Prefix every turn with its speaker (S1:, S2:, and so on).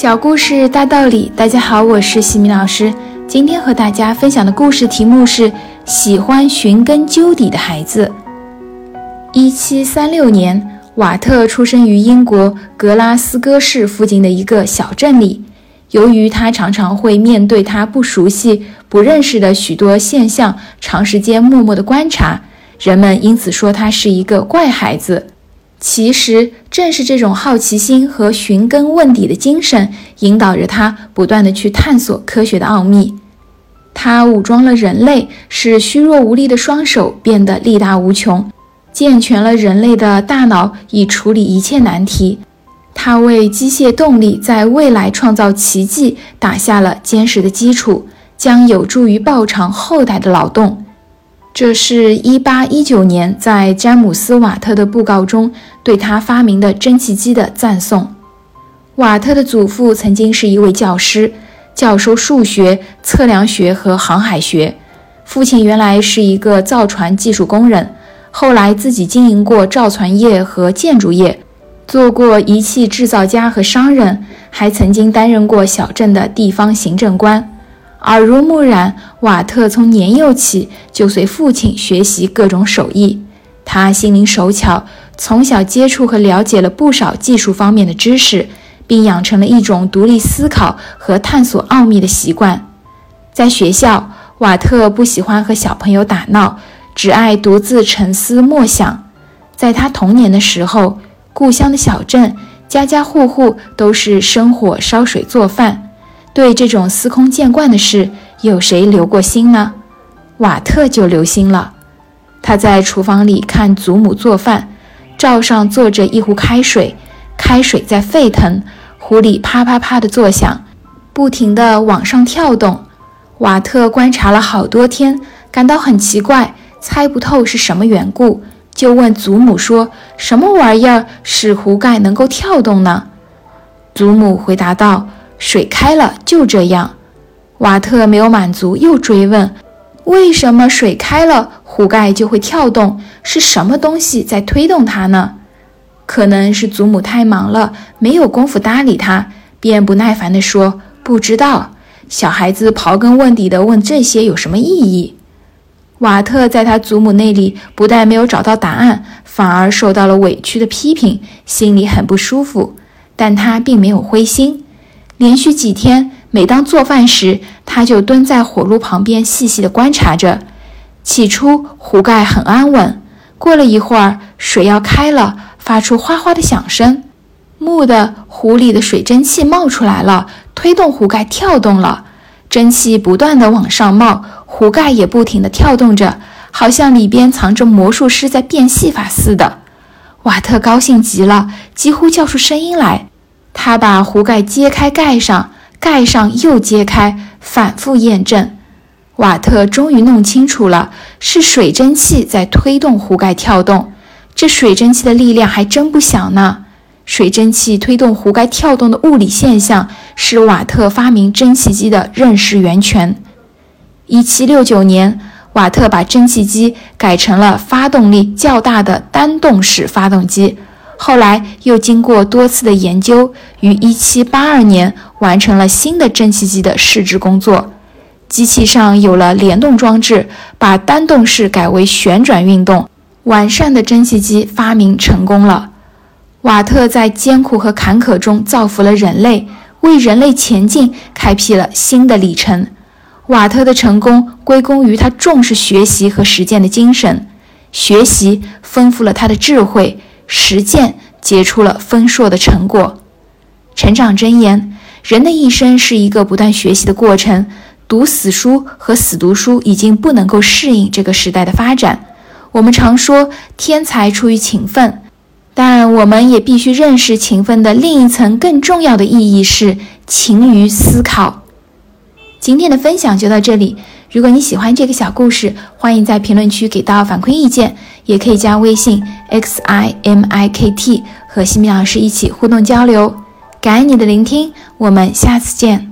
S1: 小故事大道理，大家好，我是西米老师。今天和大家分享的故事题目是《喜欢寻根究底的孩子》。一七三六年，瓦特出生于英国格拉斯哥市附近的一个小镇里。由于他常常会面对他不熟悉、不认识的许多现象，长时间默默的观察，人们因此说他是一个怪孩子。其实，正是这种好奇心和寻根问底的精神，引导着他不断地去探索科学的奥秘。他武装了人类，使虚弱无力的双手变得力大无穷，健全了人类的大脑，以处理一切难题。他为机械动力在未来创造奇迹打下了坚实的基础，将有助于报偿后代的劳动。这是一八一九年在詹姆斯·瓦特的布告中对他发明的蒸汽机的赞颂。瓦特的祖父曾经是一位教师，教授数学、测量学和航海学。父亲原来是一个造船技术工人，后来自己经营过造船业和建筑业，做过仪器制造家和商人，还曾经担任过小镇的地方行政官。耳濡目染，瓦特从年幼起就随父亲学习各种手艺。他心灵手巧，从小接触和了解了不少技术方面的知识，并养成了一种独立思考和探索奥秘的习惯。在学校，瓦特不喜欢和小朋友打闹，只爱独自沉思默想。在他童年的时候，故乡的小镇家家户户都是生火烧水做饭。对这种司空见惯的事，有谁留过心呢？瓦特就留心了。他在厨房里看祖母做饭，灶上坐着一壶开水，开水在沸腾，壶里啪啪啪的作响，不停地往上跳动。瓦特观察了好多天，感到很奇怪，猜不透是什么缘故，就问祖母说：“什么玩意儿使壶盖能够跳动呢？”祖母回答道。水开了，就这样。瓦特没有满足，又追问：“为什么水开了，壶盖就会跳动？是什么东西在推动它呢？”可能是祖母太忙了，没有功夫搭理他，便不耐烦地说：“不知道。”小孩子刨根问底地问这些有什么意义？瓦特在他祖母那里不但没有找到答案，反而受到了委屈的批评，心里很不舒服。但他并没有灰心。连续几天，每当做饭时，他就蹲在火炉旁边细细地观察着。起初，壶盖很安稳。过了一会儿，水要开了，发出哗哗的响声。蓦地，壶里的水蒸气冒出来了，推动壶盖跳动了。蒸汽不断地往上冒，壶盖也不停地跳动着，好像里边藏着魔术师在变戏法似的。瓦特高兴极了，几乎叫出声音来。他把壶盖揭开，盖上，盖上，又揭开，反复验证。瓦特终于弄清楚了，是水蒸气在推动壶盖跳动。这水蒸气的力量还真不小呢。水蒸气推动壶盖跳动的物理现象，是瓦特发明蒸汽机的认识源泉。一七六九年，瓦特把蒸汽机改成了发动力较大的单动式发动机。后来又经过多次的研究，于1782年完成了新的蒸汽机的试制工作。机器上有了联动装置，把单动式改为旋转运动，完善的蒸汽机发明成功了。瓦特在艰苦和坎坷中造福了人类，为人类前进开辟了新的里程。瓦特的成功归功于他重视学习和实践的精神，学习丰富了他的智慧。实践结出了丰硕的成果。成长箴言：人的一生是一个不断学习的过程。读死书和死读书已经不能够适应这个时代的发展。我们常说天才出于勤奋，但我们也必须认识勤奋的另一层更重要的意义是勤于思考。今天的分享就到这里。如果你喜欢这个小故事，欢迎在评论区给到反馈意见，也可以加微信 x i m i k t 和西米老师一起互动交流。感恩你的聆听，我们下次见。